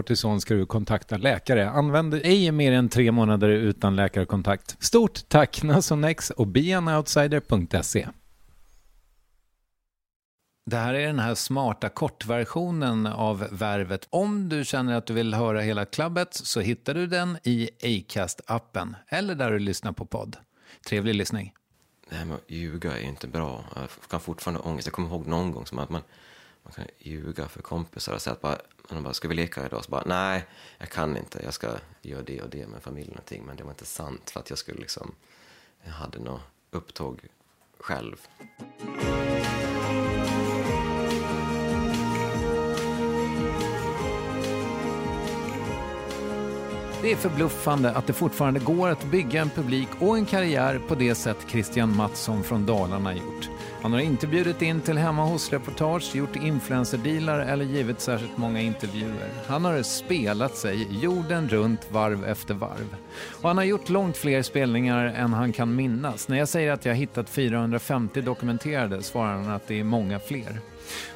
kortison ska du kontakta läkare. Använd ej mer än tre månader utan läkarkontakt. Stort tack Nasonex och beanoutsider.se. Det här är den här smarta kortversionen av Värvet. Om du känner att du vill höra hela klubbet så hittar du den i Acast-appen eller där du lyssnar på podd. Trevlig lyssning. Det här med att ljuga är inte bra. Jag kan fortfarande ångest. Jag kommer ihåg någon gång som att man, man kan ljuga för kompisar och säga att bara, han bara, ska vi leka idag? Så bara, nej, jag kan inte. Jag ska göra det och det med familjen och ting. Men det var inte sant för att jag skulle liksom, jag hade något upptåg själv. Det är förbluffande att det fortfarande går att bygga en publik och en karriär på det sätt Christian Mattsson från Dalarna gjort. Han har inte bjudit in till hemma hos-reportage, gjort influencerdealar eller givit särskilt många intervjuer. Han har spelat sig jorden runt varv efter varv. Och han har gjort långt fler spelningar än han kan minnas. När jag säger att jag hittat 450 dokumenterade svarar han att det är många fler.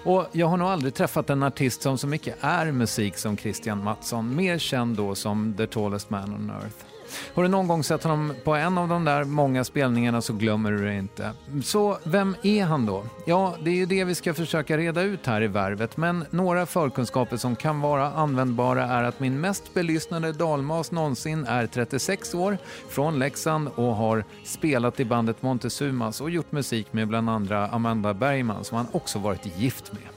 Och jag har nog aldrig träffat en artist som så mycket är musik som Christian Mattsson, mer känd då som The Tallest Man on Earth. Har du någon gång sett honom på en av de där många spelningarna så glömmer du det inte. Så vem är han då? Ja, det är ju det vi ska försöka reda ut här i Värvet, men några förkunskaper som kan vara användbara är att min mest belyssnade dalmas någonsin är 36 år, från Leksand och har spelat i bandet Montezumas och gjort musik med bland andra Amanda Bergman som han också varit gift med.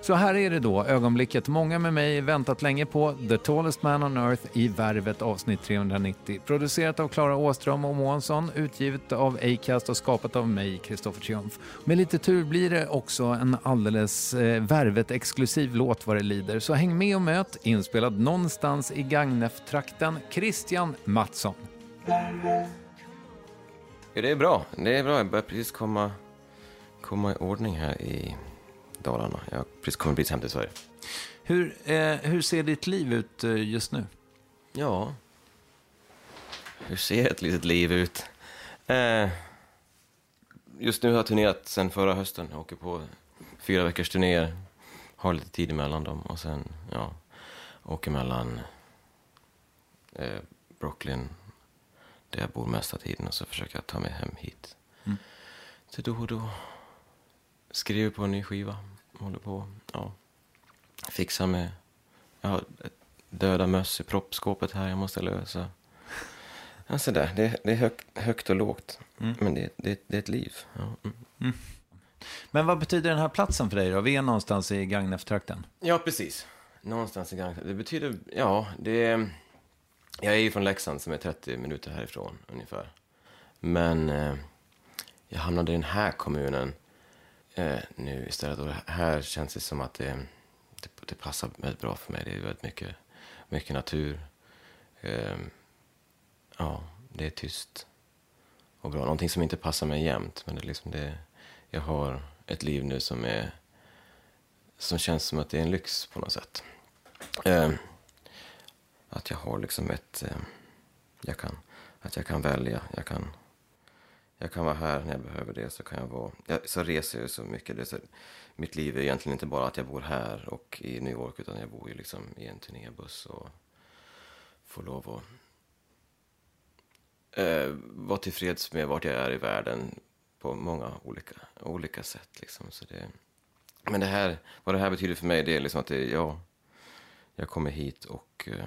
Så här är det då, ögonblicket många med mig väntat länge på, The Tallest Man on Earth i Värvet avsnitt 390. Producerat av Klara Åström och Månsson, utgivet av Acast och skapat av mig, Kristoffer Triumf. Med lite tur blir det också en alldeles eh, Värvet-exklusiv låt vad det lider. Så häng med och möt, inspelad någonstans i Gagnef-trakten, Christian Mattsson. Ja, det är bra. Det är bra. Jag börjar precis komma, komma i ordning här i Dalarna. Jag precis kommit precis hem till Sverige. Hur, eh, hur ser ditt liv ut eh, just nu? Ja, hur ser ett litet liv ut? Eh, just nu har jag turnerat sen förra hösten. Jag åker på fyra veckors turnéer. Har lite tid emellan dem och sen, ja, åker mellan eh, Brooklyn, där jag bor mesta tiden, och så försöker jag ta mig hem hit. Mm. Så då och då. Skriver på en ny skiva. Håller på, ja. Fixar med, jag har döda möss i proppskåpet här jag måste lösa. Alltså där, det, det är hög, högt och lågt. Mm. Men det, det, det, är ett liv. Ja. Mm. Mm. Men vad betyder den här platsen för dig då? Vi är någonstans i Gagnef-trakten. Ja, precis. Någonstans i Gagnef. Det betyder, ja, det... Jag är ju från Leksand som är 30 minuter härifrån ungefär. Men eh, jag hamnade i den här kommunen eh, nu istället. Och här känns det som att det, det, det, passar väldigt bra för mig. Det är väldigt mycket, mycket natur. Eh, ja, det är tyst och bra. Någonting som inte passar mig jämt. Men det är liksom det, jag har ett liv nu som är som känns som att det är en lyx på något sätt. Eh, att jag har liksom ett... Eh, jag kan, att jag kan välja. Jag kan jag kan vara här när jag behöver det. Så kan jag vara... Jag, så reser jag så mycket. Det så, mitt liv är egentligen inte bara att jag bor här och i New York. Utan jag bor ju liksom i en turnébuss och får lov att eh, vara tillfreds med vart jag är i världen på många olika, olika sätt. Liksom. Så det, men det här, vad det här betyder för mig det är liksom att det, ja, jag kommer hit och eh,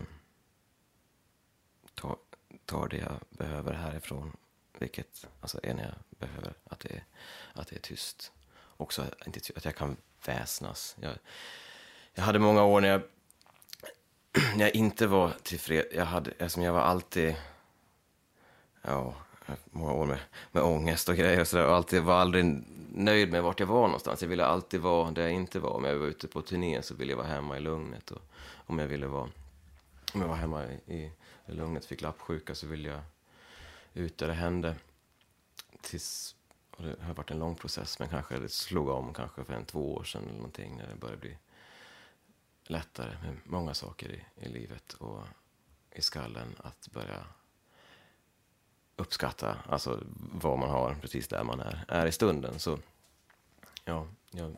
tar, tar det jag behöver härifrån vilket alltså, är när jag behöver att det är, att det är tyst. Också att jag kan väsnas. Jag, jag hade många år när jag, när jag inte var tillfreds. Jag, hade, jag var alltid... Ja, många år med, med ångest och grejer och sådär. Och alltid, var aldrig nöjd med vart jag var någonstans. Jag ville alltid vara där jag inte var. Om jag var ute på turné så ville jag vara hemma i lugnet. Och om jag ville vara... Om jag var hemma i, i lugnet, fick lappsjuka, så ville jag ut där det hände. Tills, och det har varit en lång process, men kanske det slog om kanske för en två år sedan eller någonting. När det började bli lättare med många saker i, i livet och i skallen. Att börja uppskatta alltså, vad man har precis där man är, är i stunden. Så ja, jag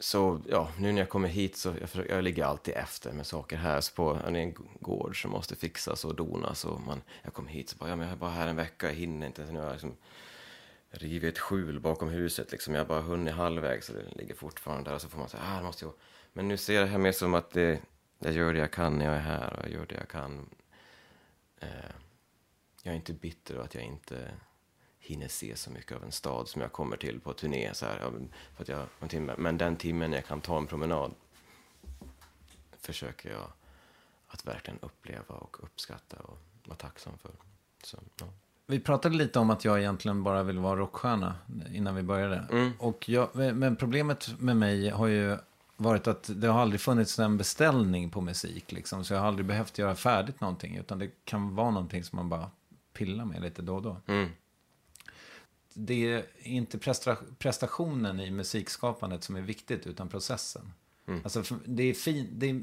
så ja, nu när jag kommer hit så jag, försöker, jag ligger alltid efter med saker här. Så på en gård som måste fixas och donas. Och man, jag kommer hit så bara, ja, men jag är bara här en vecka, jag hinner inte. Så nu har jag liksom rivit ett skjul bakom huset. Liksom. Jag har bara hunnit halvvägs så det ligger fortfarande där. Och så får man säga, ah, måste jag... Men nu ser jag det här mer som att det, jag gör det jag kan när jag är här och jag gör det jag kan. Eh, jag är inte bitter och att jag inte hinner se så mycket av en stad som jag kommer till på turné. Så här, för att jag, en timme. Men den timmen jag kan ta en promenad försöker jag att verkligen uppleva och uppskatta och vara tacksam för. Så, ja. Vi pratade lite om att jag egentligen bara vill vara rockstjärna innan vi började. Mm. Och jag, men problemet med mig har ju varit att det har aldrig funnits en beställning på musik. Liksom, så jag har aldrig behövt göra färdigt någonting. Utan det kan vara någonting som man bara pillar med lite då och då. Mm det är inte prestationen i musikskapandet som är viktigt, utan processen. Mm. Alltså, det är, fin, det är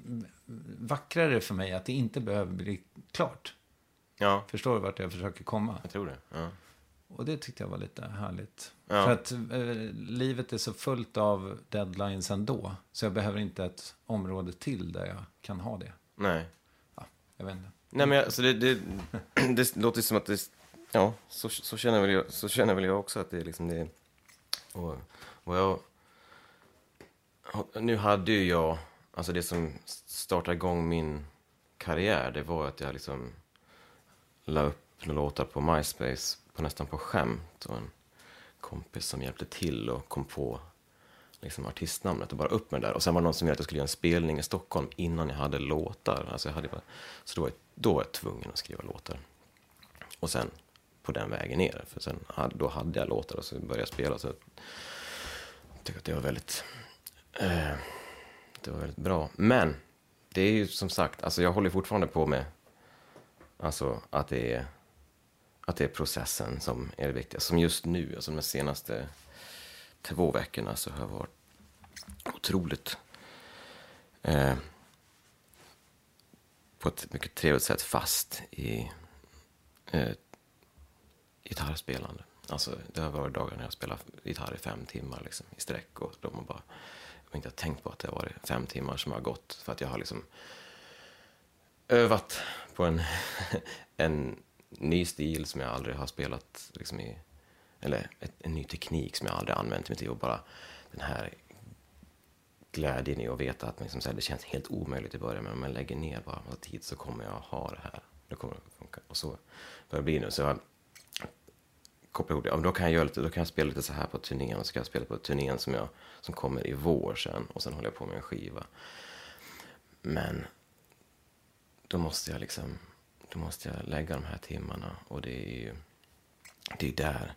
vackrare för mig att det inte behöver bli klart. Ja, Förstår du vart jag försöker komma? jag tror det. Ja. Och det tyckte jag var lite härligt. Ja. För att eh, livet är så fullt av deadlines ändå. Så jag behöver inte ett område till där jag kan ha det. Nej. Ja, jag vet inte. Nej, men alltså det, det, det låter som att det... Ja, så, så, känner väl jag, så känner väl jag också att det är liksom det... Och, och jag... Nu hade ju jag... Alltså det som startade igång min karriär, det var att jag liksom la upp några låtar på MySpace på nästan på skämt. Och en kompis som hjälpte till och kom på liksom artistnamnet och bara upp med det där. Och sen var det någon som ville att jag skulle göra en spelning i Stockholm innan jag hade låtar. Alltså jag hade bara, så då var, jag, då var jag tvungen att skriva låtar. Och sen på den vägen ner. För sen då hade jag låtar och så började jag spela. Så jag tycker att det var väldigt, eh, det var väldigt bra. Men det är ju som sagt, alltså jag håller fortfarande på med alltså att det är, att det är processen som är det viktiga. Som just nu, alltså de senaste två veckorna så har jag varit otroligt eh, på ett mycket trevligt sätt fast i eh, gitarrspelande. Alltså, det har varit dagar när jag spelat gitarr i fem timmar liksom, i sträck och de har bara, jag har inte tänkt på att det har varit fem timmar som har gått för att jag har liksom övat på en, en ny stil som jag aldrig har spelat liksom i, eller ett, en ny teknik som jag aldrig använt i mitt liv och bara den här glädjen i att veta att liksom, så här, det känns helt omöjligt i början men om jag lägger ner bara massa tid så kommer jag ha det här. Det kommer att funka. Och så börjar det bli nu. Så jag kopplar ihop det. Ja, då kan jag göra lite, då kan jag spela lite så här på turnén och så kan jag spela på turnén som, jag, som kommer i vår sen och sen håller jag på med en skiva. Men då måste jag liksom, då måste jag lägga de här timmarna och det är ju, det är där,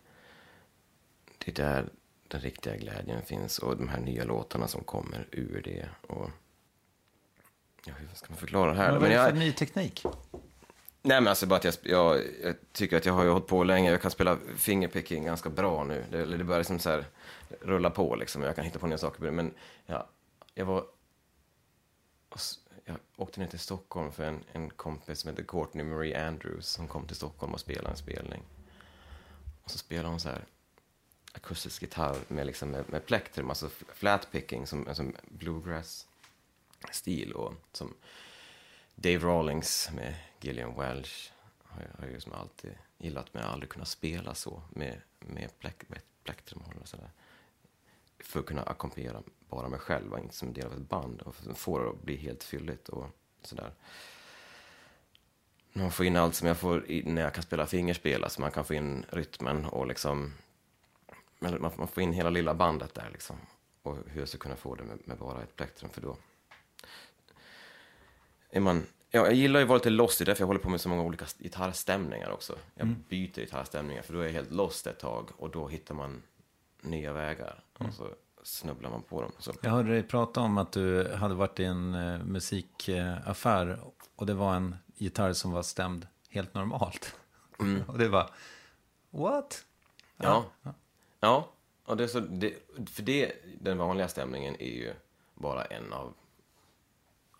det är där den riktiga glädjen finns och de här nya låtarna som kommer ur det och ja, hur ska man förklara det här? Men vad är det jag, för ny teknik? Nej men alltså bara att jag, jag, jag tycker att jag har ju hållit på länge. Jag kan spela fingerpicking ganska bra nu. Det, det börjar liksom så här rulla på liksom. Jag kan hitta på nya saker. Men ja, jag var... Jag åkte ner till Stockholm för en, en kompis som heter Courtney Marie Andrews. Som kom till Stockholm och spelade en spelning. Och så spelade hon så här akustisk gitarr med, liksom, med, med plektrum, alltså flatpicking som, som bluegrass-stil. Och som Dave Rawlings med Gillian Welch har jag, har jag ju som alltid gillat, men jag har aldrig kunnat spela så med, med, plek, med ett plektrumhåll och sådär. För att kunna ackompanjera bara mig själv inte som en del av ett band och få det att bli helt fylligt och sådär. Man får in allt som jag får in när jag kan spela fingerspel, alltså man kan få in rytmen och liksom man, man får in hela lilla bandet där liksom. Och hur jag ska kunna få det med, med bara ett plektrum för då är man, ja, jag gillar ju att vara lite lost, det är därför jag håller på med så många olika gitarrstämningar också. Jag byter gitarrstämningar för då är jag helt lost ett tag och då hittar man nya vägar och så snubblar man på dem. Så. Jag hörde dig prata om att du hade varit i en eh, musikaffär och det var en gitarr som var stämd helt normalt. och det var, what? Ja. Ja, och det är så, det, för det, den vanliga stämningen är ju bara en av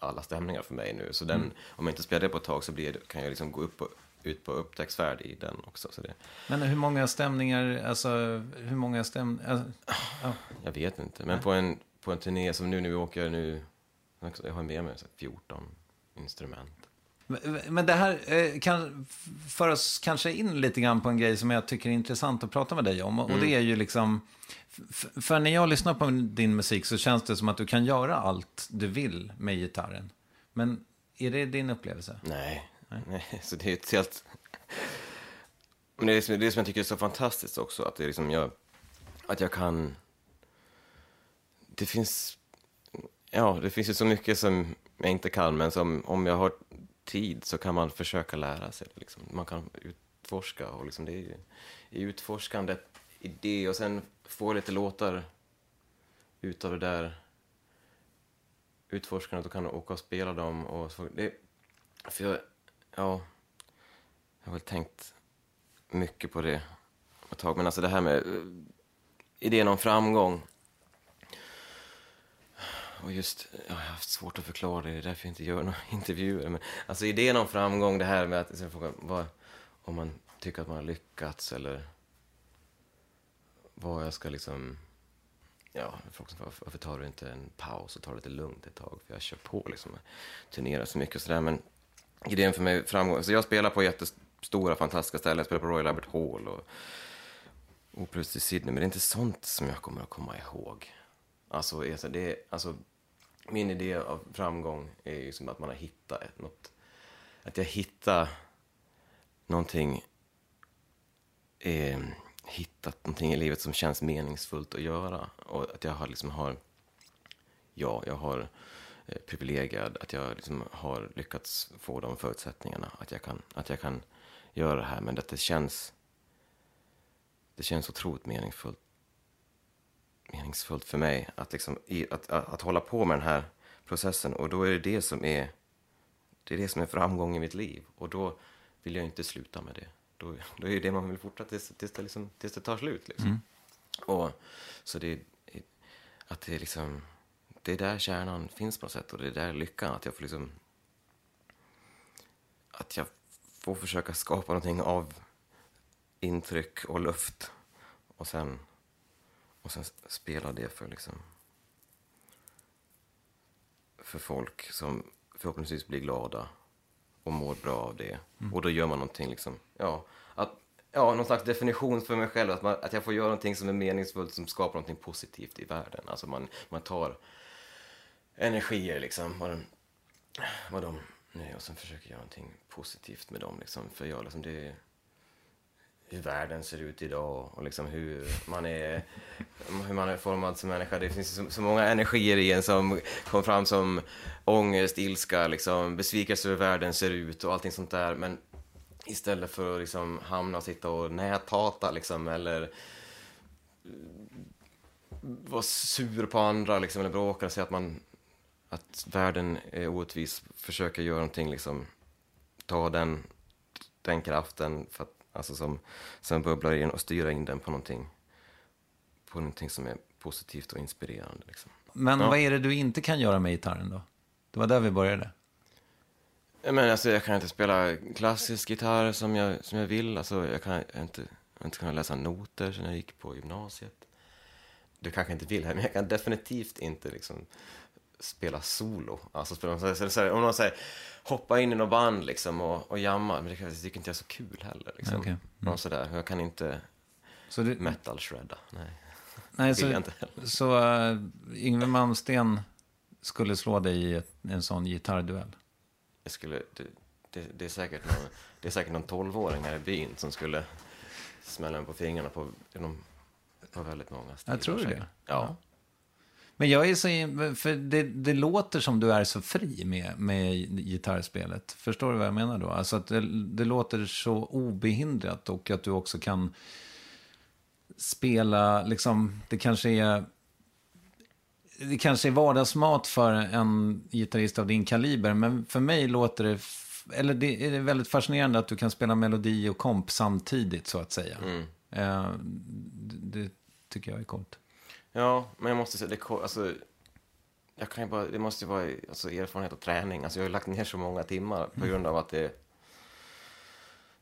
alla stämningar för mig nu. Så den, om jag inte spelar det på ett tag så blir kan jag liksom gå upp och, ut på upptäcktsfärd i den också. Så det, Men hur många stämningar, alltså hur många stämningar? ja. jag vet inte, men på en, på en turné som nu när vi åker nu, jag har med mig så här 14 instrument. Men- det här eh, kan för oss kanske in lite grann på en grej som jag tycker är intressant att prata med dig om. Och det är ju liksom, för när jag lyssnar på din musik så känns det som att du kan göra allt du vill med gitarren. Men är det din upplevelse? Nej, nej. så det är ett helt... Men det är det som, det som jag tycker är så fantastiskt också, att det är liksom jag, att jag kan... Det finns, ja, det finns ju så mycket som jag inte kan, men som om jag har tid så kan man försöka lära sig. Liksom. Man kan utforska och liksom det är ju utforskandet i det och sen få lite låtar utav det där utforskandet och kan åka och spela dem. Och så, det, för jag, ja, jag har väl tänkt mycket på det ett tag. Men alltså det här med eh, idén om framgång. Och just, jag har haft svårt att förklara det, det är därför jag inte gör några intervjuer. Men alltså idén om framgång, det här med att, så fråga, vad, om man tycker att man har lyckats eller vad jag ska liksom, ja, folk som varför tar du inte en paus och tar det lite lugnt ett tag? För jag kör på liksom, turnerar så mycket och sådär. Men idén för mig framgång, så jag spelar på jättestora fantastiska ställen, jag spelar på Royal Albert Hall och Operahus i Sydney, men det är inte sånt som jag kommer att komma ihåg. Alltså, det är, alltså min idé av framgång är ju som att man har hittat något, att jag hittar någonting, eh, hittat någonting i livet som känns meningsfullt att göra. Och att jag har liksom har, ja, jag har eh, privilegierad, att jag liksom har lyckats få de förutsättningarna. Att jag kan, att jag kan göra det här, men att det känns, det känns otroligt meningsfullt meningsfullt för mig att, liksom, i, att, att, att, hålla på med den här processen. Och då är det det som är, det är, det som är framgång i mitt liv. Och då vill jag inte sluta med det. Då, då är det det man vill fortsätta tills, tills, det, liksom, tills det tar slut. Liksom. Mm. Och, så det, att det, är liksom, det är där kärnan finns på något sätt. Och det är där lyckan, att jag får liksom... Att jag får försöka skapa någonting av intryck och luft. Och sen och sen spela det för liksom för folk som förhoppningsvis blir glada och mår bra av det. Mm. Och då gör man någonting liksom, ja, att, ja, någon slags definition för mig själv, att, man, att jag får göra någonting som är meningsfullt, som skapar någonting positivt i världen. Alltså man, man tar energier liksom, vad de, vad de nej, och sen försöker göra någonting positivt med dem liksom. För jag liksom, det hur världen ser ut idag och liksom hur man är, hur man är formad som människa. Det finns så, så många energier i en som kommer fram som ångest, ilska, liksom, besvikelse över hur världen ser ut och allting sånt där. Men istället för att liksom hamna och sitta och näthata liksom, eller vara sur på andra liksom, eller bråka och säga att man att världen är orättvis, försöka göra någonting liksom, ta den, den kraften för att Alltså som, som bubblar in och styra in den på någonting, på någonting som är positivt och inspirerande. Liksom. Men ja. vad är det du inte kan göra med gitarren då? Det var där vi började. Men alltså, jag kan inte spela klassisk gitarr som jag, som jag vill. Alltså, jag kan jag inte, jag inte kunna läsa noter sen jag gick på gymnasiet. Du kanske inte vill här, men jag kan definitivt inte liksom, spela solo. Alltså, spela, så, så, om någon säger hoppa in i något band liksom och, och jamma, men det, det tycker inte jag är så kul heller. Liksom. Okay. Mm. sådär. Jag kan inte så du... metal shredda. Nej, Nej så, inte så uh, Yngwie Malmsten skulle slå dig i ett, en sån gitarrduell? Jag skulle, det, det, det, är säkert någon, det är säkert någon tolvåring här i byn som skulle smälla mig på fingrarna på, på väldigt många stilar. Jag tror det. Ja. ja. Men jag är så, för det, det låter som du är så fri med, med gitarrspelet. Förstår du vad jag menar då? Alltså att det, det låter så obehindrat och att du också kan spela, liksom, det kanske är det kanske är vardagsmat för en gitarrist av din kaliber, men för mig låter det, eller det är väldigt fascinerande att du kan spela melodi och komp samtidigt så att säga. Mm. Eh, det, det, tycker jag är coolt. Ja, men jag måste säga, det, alltså, jag kan bara, det måste ju vara alltså, erfarenhet och träning. Alltså, jag har lagt ner så många timmar på grund av att, det,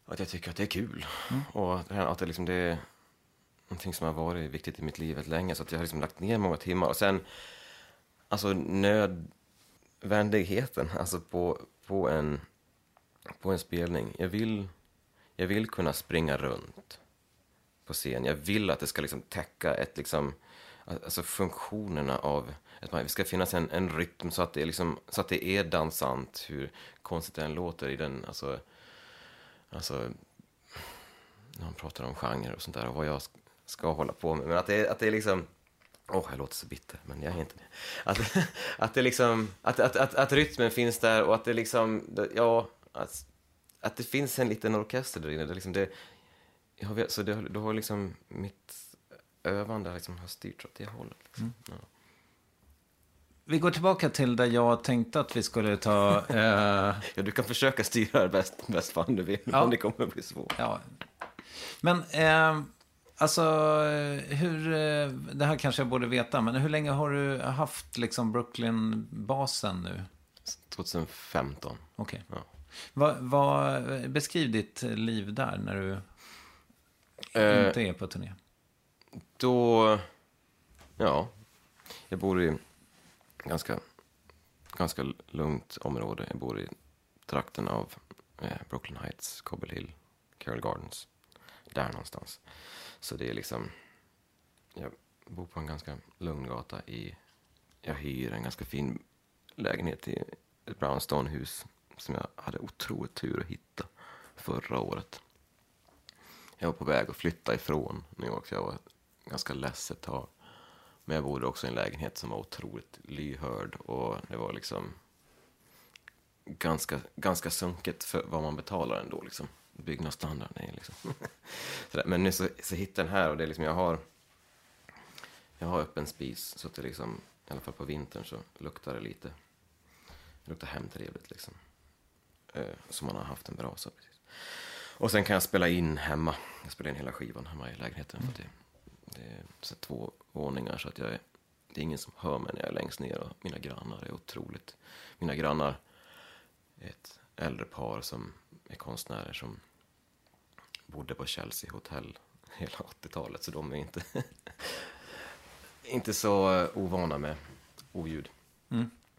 att jag tycker att det är kul. Mm. Och att det, liksom, det är någonting som har varit viktigt i mitt liv väldigt länge. Så att jag har liksom lagt ner många timmar. Och sen, alltså nödvändigheten alltså på, på, en, på en spelning. Jag vill, jag vill kunna springa runt på scen. Jag vill att det ska liksom täcka ett liksom alltså funktionerna av att det ska finnas en, en rytm så att, det är liksom, så att det är dansant, hur konstigt den låter i den, alltså, alltså när man pratar om genre och sånt där och vad jag ska hålla på med. Men att det, att det är liksom, åh, oh, jag låter så bitter, men jag är inte det. Att, att det liksom, att, att, att, att rytmen finns där och att det liksom, ja, att, att det finns en liten orkester där inne. Det liksom det, jag har, så det, då har liksom mitt övande liksom har styrts åt det hållet. Liksom. Mm. Ja. Vi går tillbaka till där jag tänkte att vi skulle ta... Eh... ja, du kan försöka styra det bäst, bäst fan du vill, ja. men det kommer att bli svårt. Ja. Men eh, Alltså, hur, eh, det här kanske jag borde veta, men hur länge har du haft liksom Brooklyn-basen nu? 2015. Okej. Ja. Vad, vad, beskriv ditt liv där när du Eh, inte är på turné. Då, ja, jag bor i ganska, ganska lugnt område. Jag bor i trakten av eh, Brooklyn Heights, Cobble Hill, Carroll Gardens. Där någonstans. Så det är liksom, jag bor på en ganska lugn gata i, jag hyr en ganska fin lägenhet i ett brownstone-hus som jag hade otroligt tur att hitta förra året. Jag var på väg att flytta ifrån New York, så jag var ganska less ett tag. Men jag bodde också i en lägenhet som var otroligt lyhörd och det var liksom ganska, ganska sunket för vad man betalar ändå. Liksom. Byggnadsstandarden är liksom... Men nu så, så hittade jag den här och det är liksom, jag har, jag har öppen spis så att det liksom, i alla fall på vintern så luktar det lite, det luktar hemtrevligt liksom. Eh, så man har haft en brasa precis. Och sen kan jag spela in hemma. Jag spelar in hela skivan hemma i lägenheten. För att det, så två våningar så att jag är, det är ingen som hör mig när jag är längst ner. Och mina grannar är otroligt. Mina grannar är ett äldre par som är konstnärer som bodde på Chelsea hotell hela 80-talet. Så de är inte, inte så eh, ovana med oljud.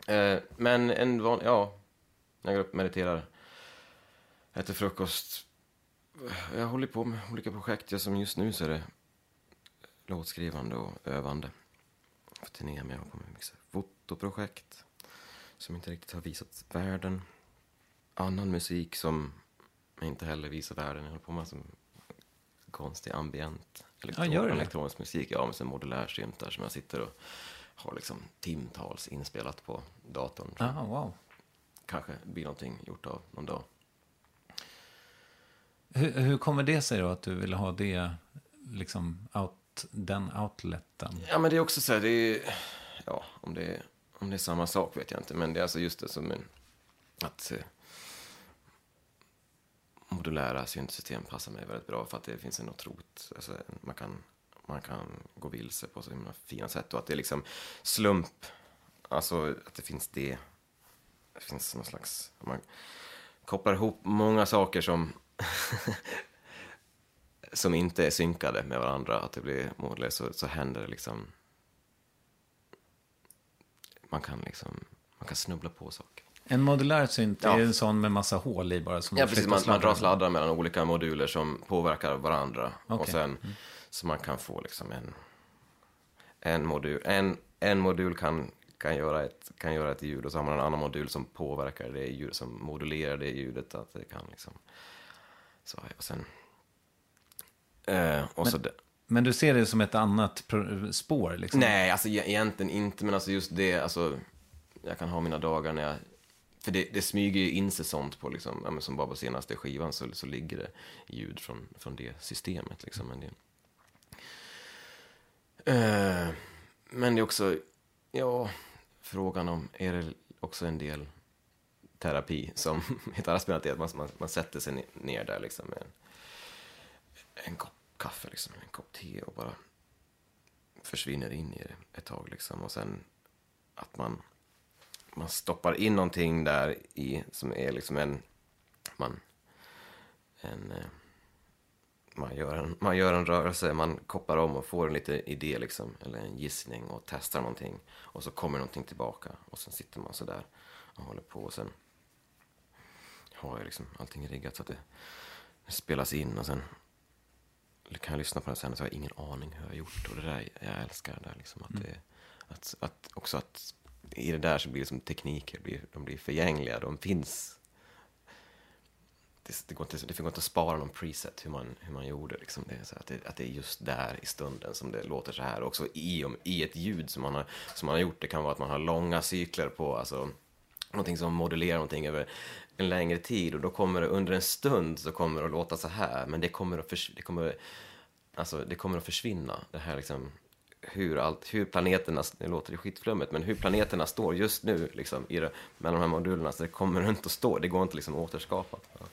Eh, men en van, ja, jag går upp och mediterar, äter frukost. Jag håller på med olika projekt. Jag som just nu så är det låtskrivande och övande. För turné med. Mycket så här fotoprojekt som inte riktigt har visat världen. Annan musik som inte heller visar världen. Jag håller på med som konstig ambient. Elektron, det? elektronisk musik. Ja, med så modulär synt där som jag sitter och har liksom timtals inspelat på datorn. Ah, wow. Kanske blir någonting gjort av någon dag. Hur, hur kommer det sig då att du vill ha det, liksom, out, den outleten? Ja, men det är också så här, det är, ja, om det är, om det är samma sak vet jag inte, men det är alltså just det som en, att eh, modulära syntsystem passar mig väldigt bra för att det finns en otroligt, alltså, man kan, man kan gå vilse på så himla fina sätt och att det är liksom slump, alltså att det finns det, det finns någon slags, man kopplar ihop många saker som som inte är synkade med varandra, att det blir mållöst, så, så händer det liksom... Man kan liksom, man kan snubbla på saker. En modulär synt Ja. är en sån med massa hål i bara. Som Ja, man precis. Man, man drar sladdar. mellan olika moduler som påverkar varandra. Och Okej. sen, Så man kan få liksom en, en modul. En, en modul kan, kan, göra ett, kan göra ett ljud och så har man en annan modul som påverkar det ljud, som modulerar det ljudet. Att det kan liksom... Så, och sen... Eh, och så det, Men du ser det som ett annat spår liksom? Nej, alltså e- egentligen inte, men alltså just det, alltså, jag kan ha mina dagar när jag, för det, det smyger ju in sig sånt på, liksom, ja, men som bara på senaste skivan så, så ligger det ljud från, från det systemet. Liksom, men, det, Eh, men det är också, ja, frågan om, är det också en del terapi som gitarrspelet är, att man, man, man sätter sig ne- ner där liksom med en, en kopp kaffe, liksom, en kopp te och bara försvinner in i det ett tag liksom. Och sen att man, man stoppar in någonting där i som är liksom en, man, en, eh, man gör, en, man gör en rörelse, man kopplar om och får en liten idé liksom, eller en gissning och testar någonting. Och så kommer någonting tillbaka och sen sitter man så där och håller på och sen har jag liksom allting riggat så att det, det spelas in och sen kan jag lyssna på den sen så har jag ingen aning hur jag har gjort. Och det där, jag älskar det där liksom. Att det, att, att också att i det där så blir det som tekniker, blir, de blir förgängliga, de finns. Det, det, går inte, det går inte att spara någon preset hur man, hur man gjorde. Liksom. Det så att, det, att det är just där i stunden som det låter så här. Också i, om- i ett ljud som man, har, som man har gjort. Det kan vara att man har långa cykler på, alltså någonting som modulerar någonting över en längre tid och då kommer det under en stund så kommer det att låta så här men det kommer att, förs- det kommer, alltså, det kommer att försvinna det här liksom hur, allt, hur planeterna, det låter ju skitflummigt, men hur planeterna står just nu liksom, i det, mellan de här modulerna, så det kommer inte att stå, det går inte liksom att återskapa. Ja.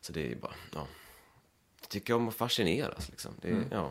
Så det är ju bara, ja. tycker om att fascineras. Liksom. Det, Mm. ja.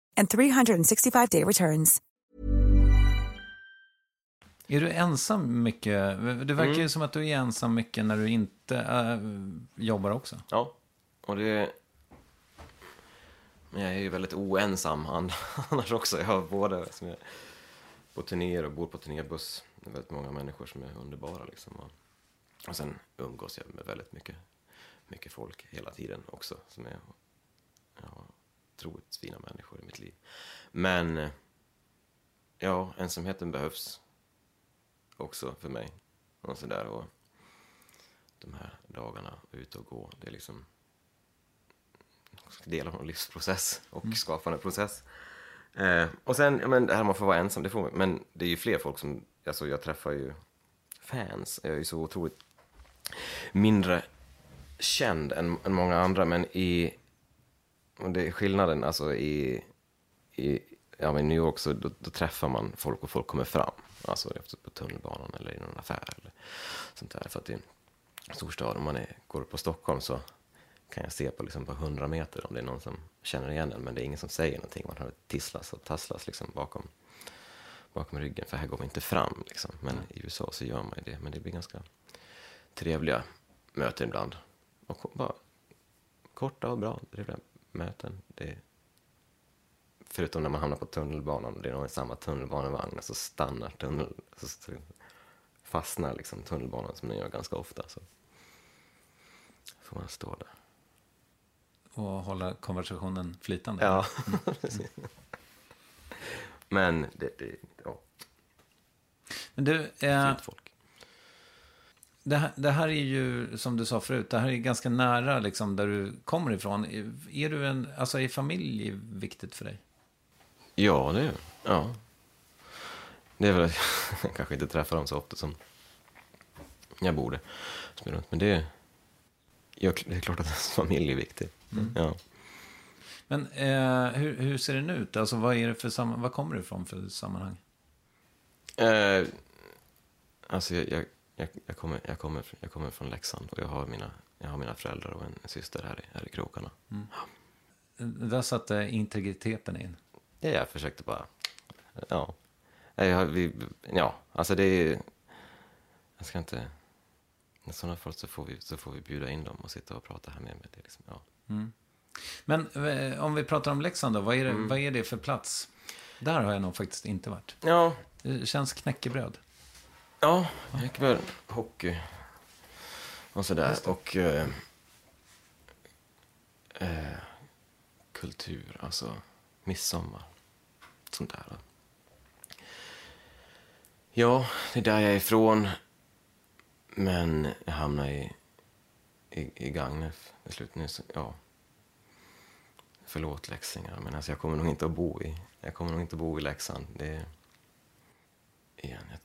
and 365-day returns. Är du ensam mycket? Det verkar ju Mm. som att du är ensam mycket när du inte äh, jobbar också. Ja, och det... Men jag är ju väldigt oensam an- annars också. Jag har både som jag, på turnéer och bor på turnébuss. Det är väldigt många människor som är underbara liksom. Och, och sen umgås jag med väldigt mycket, mycket folk hela tiden också. Som är ja, otroligt fina människor i mitt liv. Men ja, ensamheten behövs också för mig. Och sådär. Och de här dagarna ute och gå, det är liksom del av en livsprocess och skapande process. Eh, och sen, ja, men det här med att få vara ensam, det får man, men det är ju fler folk som, alltså jag träffar ju fans, jag är ju så otroligt mindre känd än, än många andra, men i, det är skillnaden, alltså i, i ja, men i New York så då, då träffar man folk och folk kommer fram, alltså efter på tunnelbanan eller i någon affär eller sånt där, för att i en storstad, om man är, går på Stockholm så kan jag se på, liksom på 100 meter om det är någon som känner igen en, men det är ingen som säger någonting. Man hör tisslas och tasslas liksom bakom, bakom ryggen, för här går man inte fram. Liksom. Men i USA så gör man ju det. Men det blir ganska trevliga möten ibland. Och bara korta och bra, trevliga möten. Det förutom när man hamnar på tunnelbanan det är i samma tunnelbanevagn så stannar tunnel, så, fastnar liksom tunnelbanan som den gör ganska ofta. Så får man stå där. Och hålla konversationen flytande. Ja, precis. Men det, det ja, Men du, eh, folk. Det, här, det här är ju, som du sa förut, det här är ganska nära liksom där du kommer ifrån. Är du en, alltså är familj viktigt för dig? Ja, det är ja. Det är väl att jag kanske inte träffar dem så ofta som jag borde. Men det är, ja, det är klart att familj är viktig. Ja. Men eh, hur, hur ser den ut? Alltså vad är det för vad kommer det ifrån för sammanhang? Eh, alltså jag, jag, jag, jag, kommer, jag, kommer, jag kommer från Leksand och jag har mina, jag har mina föräldrar och en syster här i, här i krokarna. Där satte integriteten in. Ja, jag försökte bara... Ja. Jag, vi, ja, alltså det är... Jag ska inte... I sådana fall så får, vi, så får vi bjuda in dem och sitta och prata här med mig. Det liksom, ja. Men eh, om vi pratar om Leksand då, vad är, det, Mm. vad är det för plats? Där har jag nog faktiskt inte varit. ja, Det känns knäckebröd. Ja, jag gick väl hockey och sådär. Och... Eh, eh, kultur, alltså midsommar. Sånt där. Ja, det är där jag är ifrån. Men jag hamnade i, i, i Gagnef till slut nu. Så, ja. Förlåt leksingar, men alltså jag kommer nog inte att bo i, jag kommer nog inte att bo i Leksand. Det, igen, jag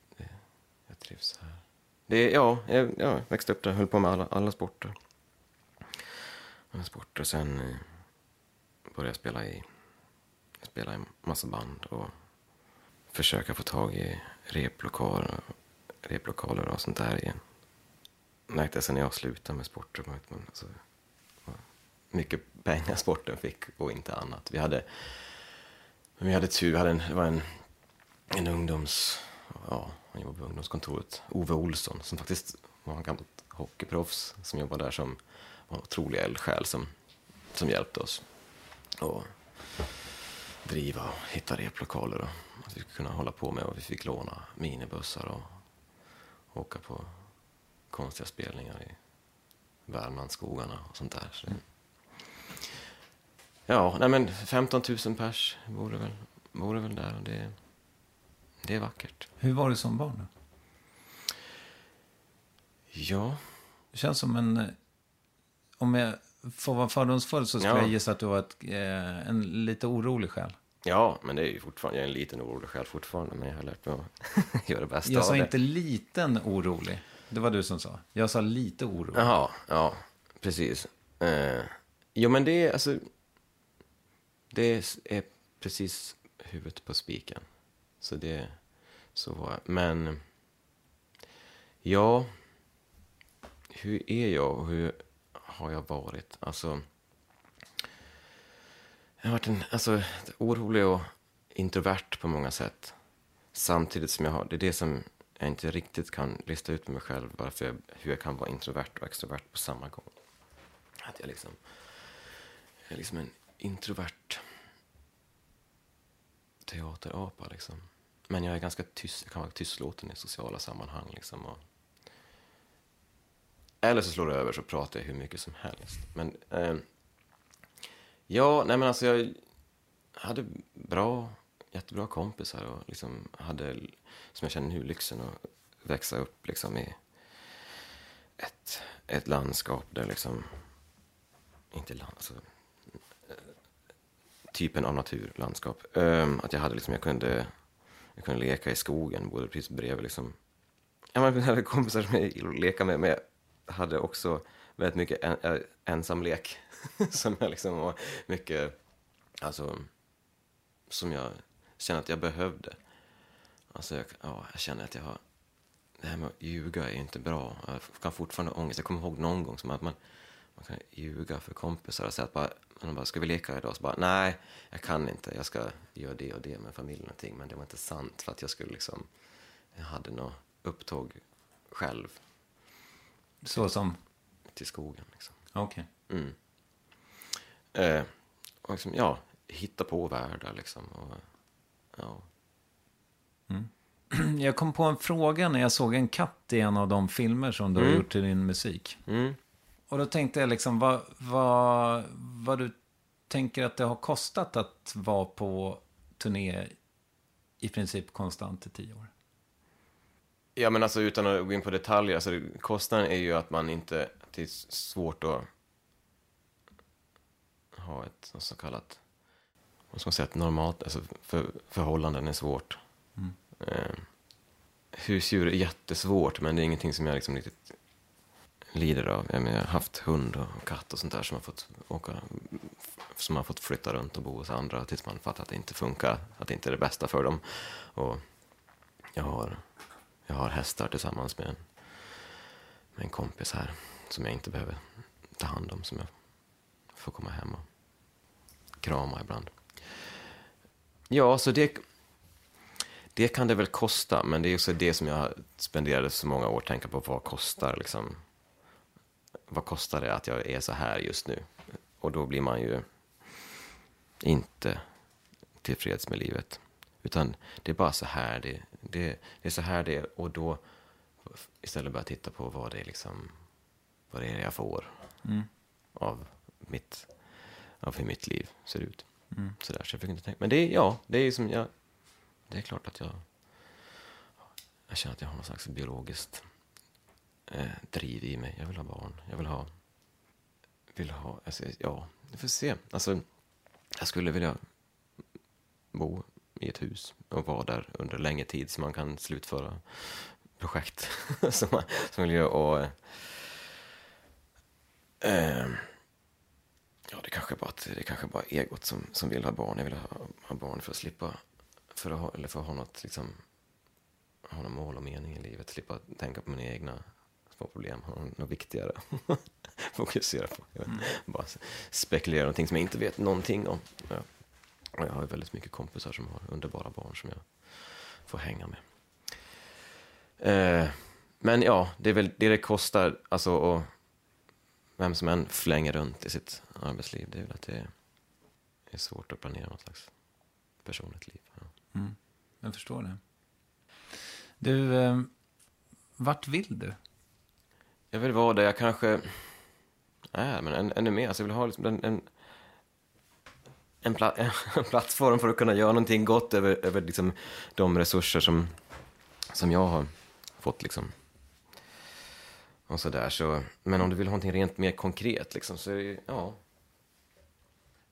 trivs här. Det, ja, jag, jag växte upp där, höll på med alla, alla sporter. Alla sporter. Sen eh, började jag spela i, spela i massa band och försöka få tag i replokaler, replokaler och sånt där igen. Märkte sen när jag slutade med sporter. man, Alltså, mycket pengar sporten fick och inte annat. Vi hade, vi hade tur, vi hade en, det var en, en ungdoms, ja, han jobbade på ungdomskontoret, Ove Olsson, som faktiskt var en gammalt hockeyproffs som jobbade där som var en otrolig eldsjäl som som hjälpte oss att driva och hitta replokaler och att vi skulle kunna hålla på med och vi fick låna minibussar och åka på konstiga spelningar i Värmlandsskogarna och sånt där. Så det, ja, nej men 15 000 pers vore väl, vore väl där och det, det är vackert. Hur var det som barn? Då? Ja, Det känns som en... eh, Om jag får vara fördomsfull så skulle Ja. jag gissa att du var ett, eh, en lite orolig själ. ja, men det är ju fortfarande, jag är en liten orolig själv fortfarande, men jag har lärt mig att göra det bästa Jag av sa det. inte liten orolig. Det var du som sa. Jag sa lite orolig. Jaha, ja, precis. Eh, jo, men det är alltså... Det är precis huvudet på spiken. Så det... Så var jag. Men... Ja... Hur är jag och hur har jag varit? Alltså... Jag har varit en, alltså, orolig och introvert på många sätt. Samtidigt som jag har, det är det som jag inte riktigt kan lista ut med mig själv, varför jag, hur jag kan vara introvert och extrovert på samma gång. Att jag liksom, jag är liksom en introvert teaterapa liksom. Men jag är ganska tyst, jag kan vara tystlåten i sociala sammanhang liksom. Och, eller så slår det över så pratar jag hur mycket som helst. Men eh, ja, nej men alltså jag hade bra, jättebra kompisar och liksom hade, som jag känner nu, lyxen att växa upp liksom i ett, ett landskap där liksom, inte land, alltså, eh, typen av naturlandskap. Eh, att jag hade liksom, jag kunde, jag kunde leka i skogen, bodde precis bredvid liksom. Ja, men mina kompisar som jag gillade att leka med, men jag hade också väldigt mycket en, eh, ensamlek. som jag liksom var mycket, alltså, som jag kände att jag behövde. Alltså, jag, ja, jag känner att jag har, det här med att ljuga är inte bra. Jag kan fortfarande ha ångest. Jag kommer ihåg någon gång som att man, man kan ljuga för kompisar och säga att bara, man bara, ska vi leka idag? Så bara, nej, jag kan inte. Jag ska göra det och det med familjen och någonting. Men det var inte sant för att jag skulle liksom, jag hade något upptåg själv Så som... till skogen. Liksom. Okej. Mm. Eh, och liksom, ja, hitta på världar liksom. Och, ja. Jag kom på en fråga när jag såg en katt i en av de filmer som du har Mm. gjort till din musik. Mm. Och då tänkte jag liksom vad, vad, vad du tänker att det har kostat att vara på turné i princip konstant i tio år. Ja, men alltså utan att gå in på detaljer, alltså kostnaden är ju att man inte, det är svårt att ha ett så kallat, vad ska man säga, ett normalt, alltså för, förhållanden är svårt. Eh, husdjur är jättesvårt, men det är ingenting som jag liksom riktigt lider av. Jag, menar, jag har haft hund och katt och sånt där som har fått åka, som har fått flytta runt och bo hos andra tills man fattar att det inte funkar, att det inte är det bästa för dem. Och jag har, jag har hästar tillsammans med en, med en kompis här som jag inte behöver ta hand om, som jag får komma hem och krama ibland. Ja, så det, det kan det väl kosta, men det är också det som jag spenderade så många år att tänka på. Vad kostar liksom? Vad kostar det att jag är så här just nu? Och då blir man ju inte tillfreds med livet. Utan det är bara så här det, det, det är så här det är. Och då istället börja titta på vad det är liksom, vad det är jag får av mitt, av hur mitt liv ser ut. Så där, så jag fick inte tänka. Men det är, ja, det är som jag, det är klart att jag, jag känner att jag har någon slags biologiskt eh, driv i mig. Jag vill ha barn. Jag vill ha, vill ha, alltså, ja, vi får se. Alltså, jag skulle vilja bo i ett hus och vara där under längre tid så man kan slutföra projekt som man som vill göra. Och, eh, ja, det kanske bara det är kanske bara egot som, som vill ha barn. Jag vill ha, ha barn för att slippa, för att ha, eller för att ha något, liksom, ha något mål och mening i livet. Slippa tänka på mina egna små problem, ha något viktigare. Fokusera på. Jag vet, inte. Bara spekulera någonting som jag inte vet någonting om. Ja. Och jag har väldigt mycket kompisar som har underbara barn som jag får hänga med. Eh, men ja, det är väl det det kostar, alltså att vem som än flänger runt i sitt arbetsliv, det är väl att det är svårt att planera något slags personligt liv. Ja. Mm. Jag förstår det. Du, eh, vart vill du? Jag vill vara där jag kanske är, men än, ännu mer. Så jag vill ha liksom en, en, en, pla en plattform för att kunna göra någonting gott över, över liksom de resurser som, som jag har fått. Liksom. Och så där, så, men om du vill ha någonting rent mer konkret, liksom, så är det, ja.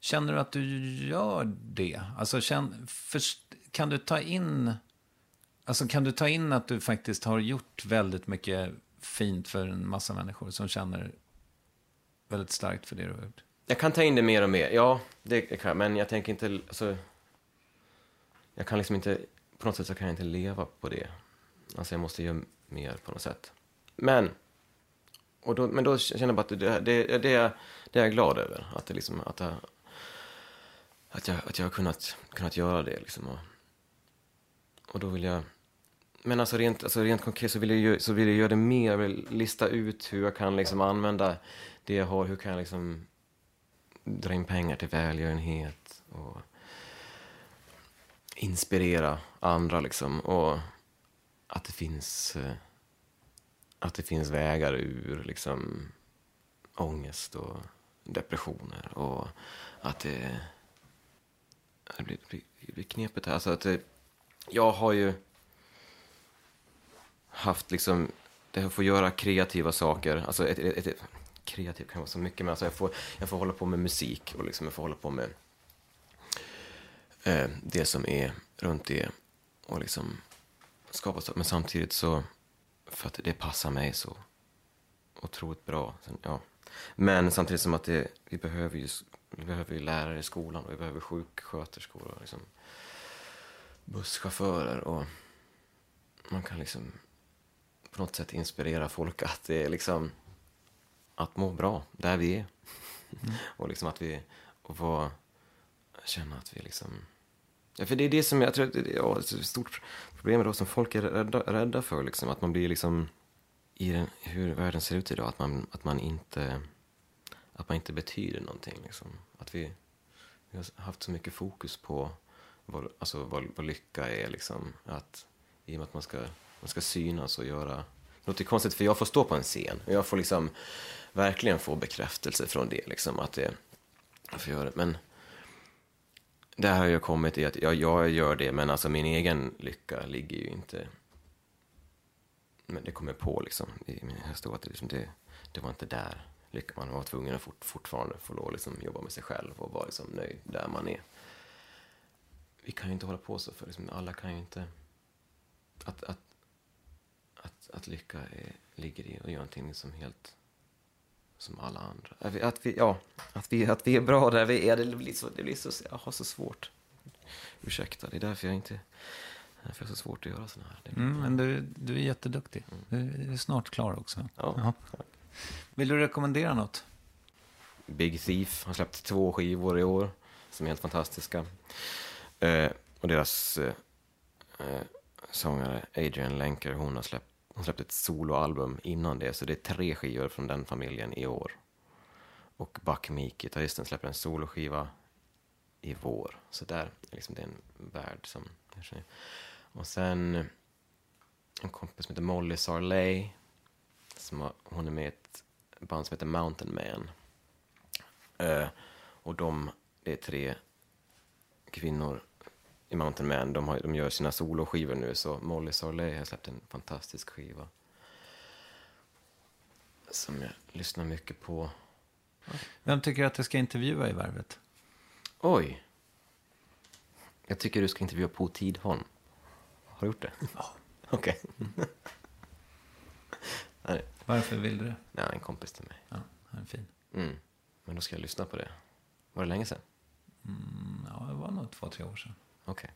Känner du att du gör det? Alltså, känn, först, kan du ta in... Alltså kan du ta in att du faktiskt har gjort väldigt mycket fint för en massa människor som känner väldigt starkt för det du har gjort? Jag kan ta in det mer och mer, ja, det kan jag, men jag tänker inte, alltså, jag kan liksom inte, på något sätt så kan jag inte leva på det. Alltså jag måste göra mer på något sätt. Men, och då, men då känner jag bara att det, det, det, det, är, det är jag glad över. Att, det liksom, att, jag, att, jag, att jag har kunnat, kunnat göra det. Liksom, och, och då vill jag... Men alltså rent, alltså rent konkret så vill, jag, ju- så vill jag göra det mer. Jag vill lista ut hur jag kan liksom använda det jag har. Hur kan jag liksom dra in pengar till välgörenhet. Och inspirera andra liksom. Och att det finns... Eh, att det finns vägar ur liksom ångest och depressioner. Och att det... Det blir, det blir, det blir knepigt här. Alltså att det, jag har ju haft liksom, det jag får göra kreativa saker. Alltså ett, ett, ett, kreativ kan vara så mycket, men alltså jag får, jag får hålla på med musik och liksom jag får hålla på med eh, det som är runt det och liksom skapa saker, Men samtidigt så, för att det passar mig så otroligt bra. Sen, ja. Men samtidigt som att det, vi behöver ju, vi behöver ju lärare i skolan och vi behöver sjuksköterskor och liksom busschaufförer och man kan liksom på något sätt inspirera folk att det är liksom att må bra där vi är. och liksom att vi och vara, känna att vi liksom Ja, för det är det som jag tror att det är ja, ett stort problem idag som folk är rädda, rädda för. Liksom, att man blir liksom, i den, hur världen ser ut idag, att man, att man, inte, att man inte betyder någonting. Liksom. Att vi, vi har haft så mycket fokus på vad, alltså, vad, vad lycka är. Liksom. Att, I och med att man ska, man ska synas och göra... Det låter konstigt, för jag får stå på en scen och jag får liksom verkligen få bekräftelse från det. Liksom, att det jag får göra det. Men där har jag kommit i att ja, jag gör det, men alltså min egen lycka ligger ju inte... Men det kommer på liksom i min historia att det, liksom, det, det var inte där lyckan. Man var tvungen att fort, fortfarande få lov att liksom, jobba med sig själv och vara liksom, nöjd där man är. Vi kan ju inte hålla på så, för liksom, alla kan ju inte... Att, att, att, att lycka är, ligger i att göra någonting som helt som alla andra. Att vi, att vi, ja, att vi, att vi är bra där vi är, det blir så, det blir så, jag har så svårt. Ursäkta, det är därför jag inte, därför jag har så svårt att göra sådana här. Det, Mm, men du, du är jätteduktig. Du är snart klar också. Ja. Vill du rekommendera något? Big Thief har släppt två skivor i år som är helt fantastiska. Eh, och deras eh, eh, sångare Adrian Lenker, hon har släppt, hon släppte ett soloalbum innan det, så det är tre skivor från den familjen i år. Och Buck Meek, gitarristen, släpper en soloskiva i vår. Så där, liksom, det är en värld som... Och sen en kompis som heter Molly Sarley, som har, hon är med i ett band som heter Mountain Man. Uh, och de, det är tre kvinnor i Mountain Man. De, har, de gör sina soloskivor nu, så Molly Sarley har släppt en fantastisk skiva. Som jag lyssnar mycket på. Vem tycker att jag ska intervjua i Värvet? Oj! Jag tycker du ska intervjua Po Tidholm. Har du gjort det? Ja. Okej. Nej, Varför vill du det? nej, en kompis till mig. Ja, han är fin. Mm. Men då ska jag lyssna på det. Var det länge sedan? Mm, ja, det var nog två, tre år sedan. Okej.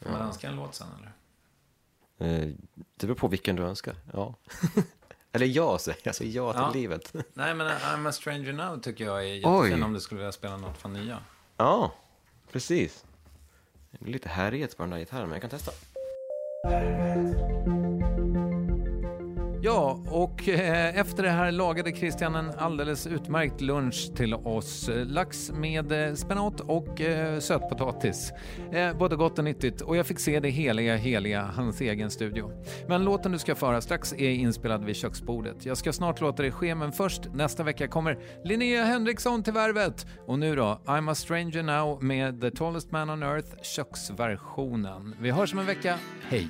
Får man önska en låt sen eller? Eh, det beror på vilken du önskar. Ja. Eller ja, säger jag. säger ja till Ja. livet. Nej, men I'm a stranger now tycker jag är Oj. jättefin om du skulle vilja spela något från nya. Ja, precis. Det är lite härligt på den där gitarren, men jag kan testa. Ja, Ja, och eh, efter det här lagade Christian en alldeles utmärkt lunch till oss. Lax med eh, spenat och eh, sötpotatis. Både gott och nyttigt och jag fick se det heliga, heliga, hans egen studio. Men låten du ska föra strax är inspelad vid köksbordet. Jag ska snart låta det ske, men först nästa vecka kommer Linnea Henriksson till värvet. Och nu då, I'm a stranger now med The tallest man on earth, köksversionen. Vi hörs om en vecka. Hej!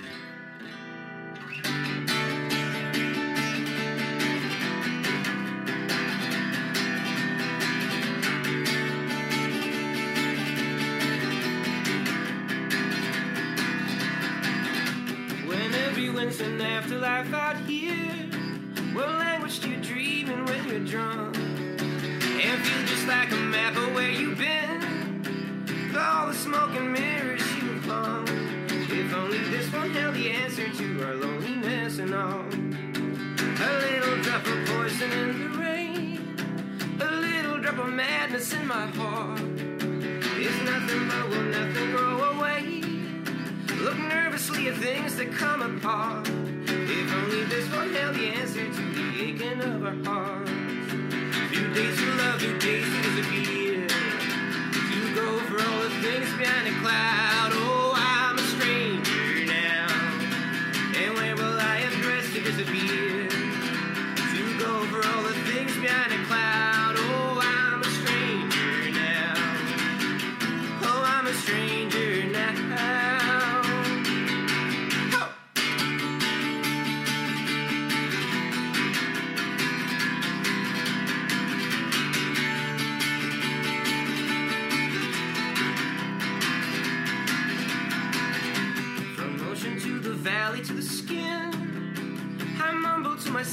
Afterlife out here, what language do you dreaming when you're drunk? And feel just like a map of where you've been. With all the smoke and mirrors you have hung. If only this one held the answer to our loneliness and all. A little drop of poison in the rain. A little drop of madness in my heart. It's nothing but will nothing grow away. Look nervously at things that come apart. If only this one held the answer to the aching of our hearts. Few days to love, few days to disappear. To go for all the things behind a cloud.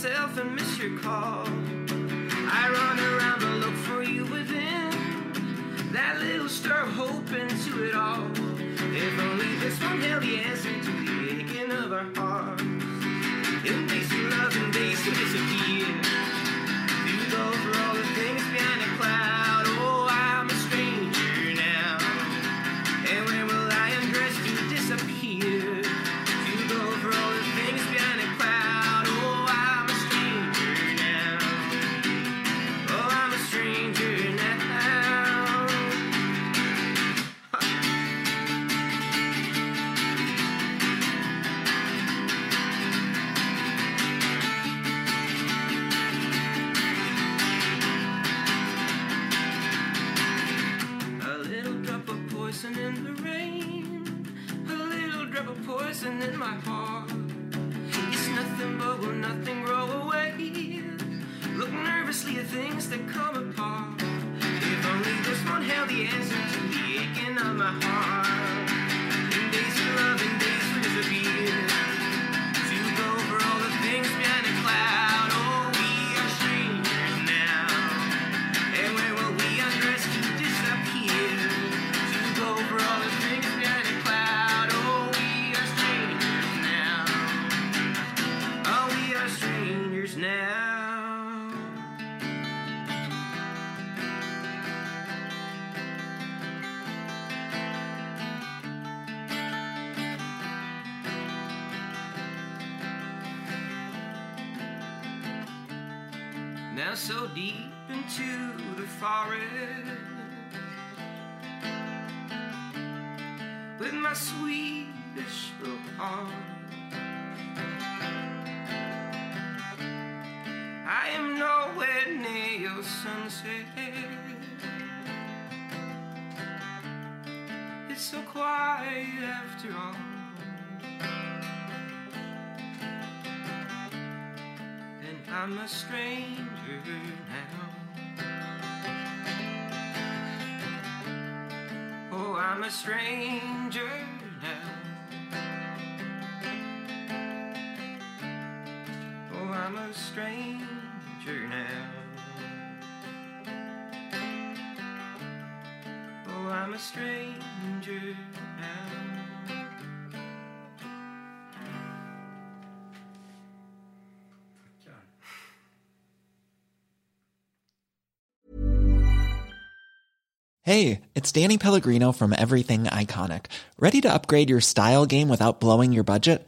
Myself and miss your call. I run around but look for you within. That little stir of hope into it all. If only this one held the answer to the aching of our hearts. Days to love and to disappear. Near sunset. It's so quiet after all. And I'm a stranger now. Oh, I'm a stranger I'm a stranger now. Hey, it's Danny Pellegrino from Everything Iconic. Ready to upgrade your style game without blowing your budget?